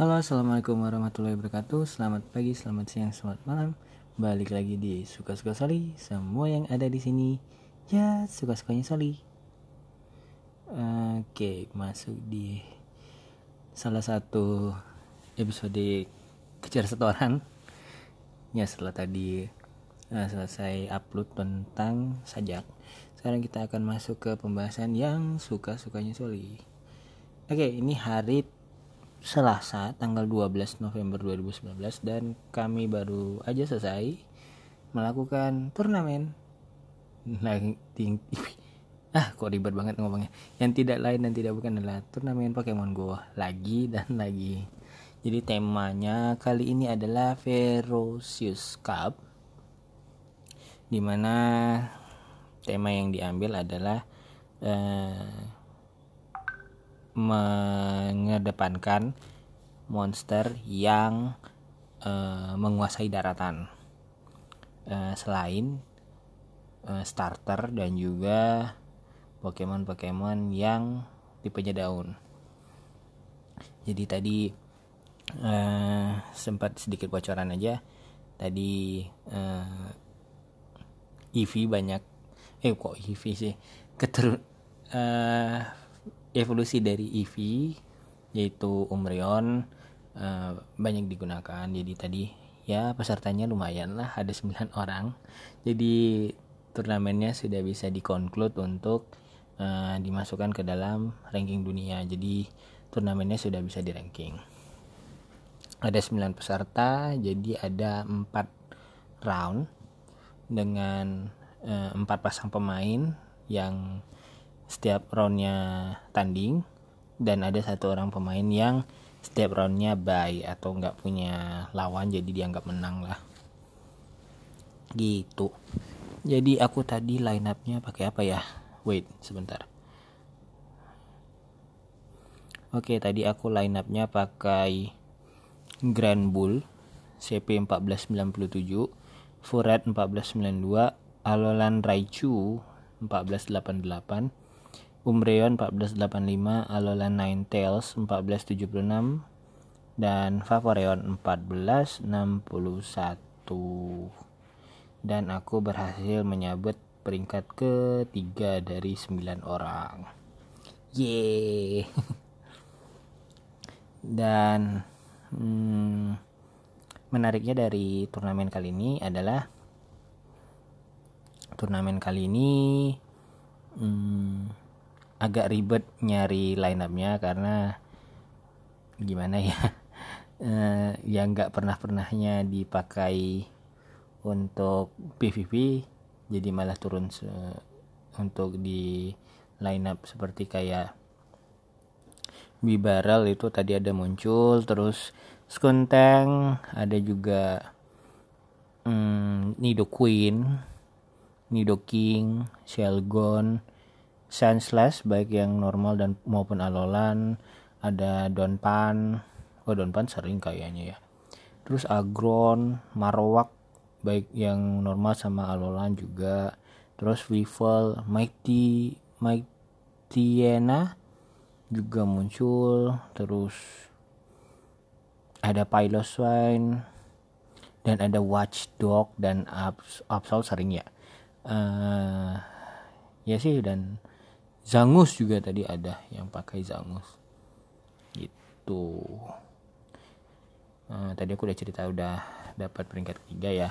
Halo, assalamualaikum warahmatullahi wabarakatuh. Selamat pagi, selamat siang, selamat malam. Balik lagi di suka-suka Soli. Semua yang ada di sini, ya suka-sukanya Soli. Oke, masuk di salah satu episode kejar setoran. Ya setelah tadi uh, selesai upload tentang sajak, sekarang kita akan masuk ke pembahasan yang suka-sukanya Soli. Oke, ini hari Selasa tanggal 12 November 2019 dan kami baru aja selesai melakukan turnamen. Lagi ah kok ribet banget ngomongnya. Yang tidak lain dan tidak bukan adalah turnamen Pokemon Go lagi dan lagi. Jadi temanya kali ini adalah Ferocious Cup di mana tema yang diambil adalah uh, mengedepankan monster yang uh, menguasai daratan uh, selain uh, starter dan juga Pokemon-Pokemon yang tipenya daun. Jadi tadi uh, sempat sedikit bocoran aja. Tadi uh, Eevee banyak eh kok Eevee sih keter uh, evolusi dari Eevee yaitu Umbreon uh, banyak digunakan. Jadi tadi ya pesertanya lumayan lah ada 9 orang. Jadi turnamennya sudah bisa dikonklut untuk uh, dimasukkan ke dalam ranking dunia. Jadi turnamennya sudah bisa di ranking ada 9 peserta jadi ada 4 round dengan uh, 4 pasang pemain yang setiap roundnya tanding dan ada satu orang pemain yang setiap roundnya bye atau nggak punya lawan jadi dianggap menang lah. Gitu. Jadi aku tadi line upnya pakai apa ya? Wait sebentar. Oke tadi aku line upnya pakai Grand Bull CP 1497 Furet 1492 Alolan Raichu 1488 Umbreon 1485, Alolan Ninetales 1476 dan Vaporeon 1461. Dan aku berhasil menyabet peringkat ketiga dari 9 orang. Yeay. Dan hmm, menariknya dari turnamen kali ini adalah turnamen kali ini hmm, agak ribet nyari line upnya karena gimana ya? Uh, yang nggak pernah pernahnya dipakai untuk PVP jadi malah turun untuk di line up seperti kayak Bibarel itu tadi ada muncul terus Skunteng ada juga hmm, Nido Queen Nido King Shelgon senseless baik yang normal dan maupun alolan. Ada donpan oh donpan sering kayaknya ya. Terus agron marowak baik yang normal sama alolan juga. Terus Weevil Mighty Mightyena juga muncul. Terus ada Piloswine dan ada Watchdog dan Absol sering ya. Uh, ya sih dan Zangus juga tadi ada yang pakai Zangus. Gitu. Nah, tadi aku udah cerita udah dapat peringkat ketiga ya.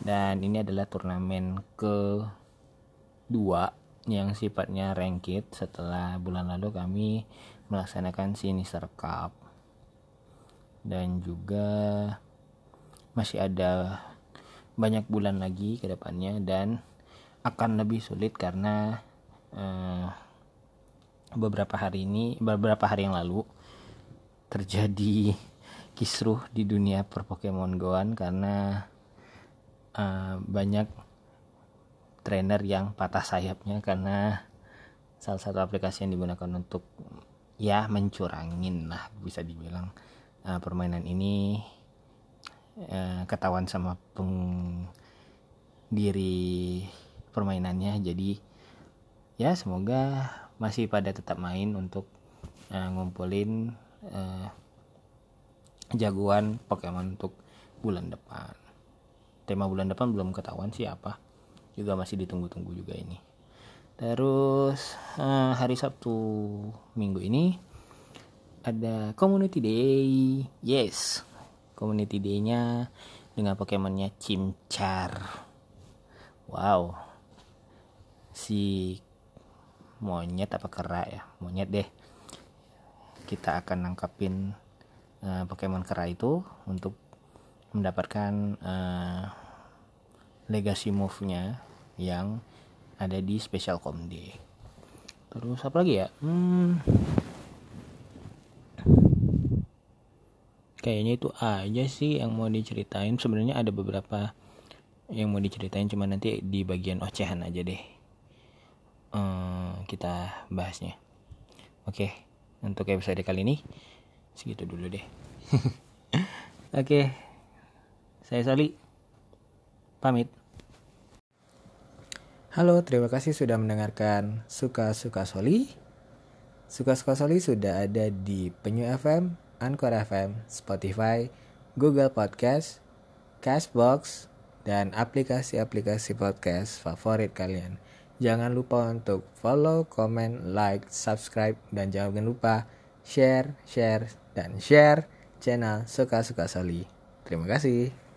Dan ini adalah turnamen ke dua yang sifatnya ranked. Setelah bulan lalu kami melaksanakan Sinister Cup. Dan juga masih ada banyak bulan lagi ke depannya dan akan lebih sulit karena eh, beberapa hari ini beberapa hari yang lalu terjadi kisruh di dunia per Pokemon Goan karena uh, banyak trainer yang patah sayapnya karena salah satu aplikasi yang digunakan untuk ya mencurangin lah bisa dibilang uh, permainan ini uh, ketahuan sama pendiri permainannya. Jadi ya semoga masih pada tetap main untuk uh, ngumpulin uh, jagoan Pokemon untuk bulan depan. Tema bulan depan belum ketahuan sih apa juga masih ditunggu-tunggu juga ini. Terus uh, hari Sabtu minggu ini ada community day. Yes community day-nya dengan Pokemonnya Chimchar. Wow. Si monyet apa kera ya monyet deh kita akan nangkapin uh, Pokemon kera itu untuk mendapatkan uh, legacy move-nya yang ada di Special Com Day. Terus apa lagi ya? Hmm, kayaknya itu aja sih yang mau diceritain. Sebenarnya ada beberapa yang mau diceritain, cuma nanti di bagian ocehan aja deh. Hmm, kita bahasnya. Oke, untuk episode kali ini segitu dulu deh. Oke, saya Soli. Pamit. Halo, terima kasih sudah mendengarkan Suka-Suka Soli. Suka-Suka Soli sudah ada di Penyu FM, Anchor FM, Spotify, Google Podcast, Castbox, dan aplikasi-aplikasi podcast favorit kalian. Jangan lupa untuk follow, comment, like, subscribe, dan jangan lupa share, share, dan share channel Suka-Suka Soli. Terima kasih.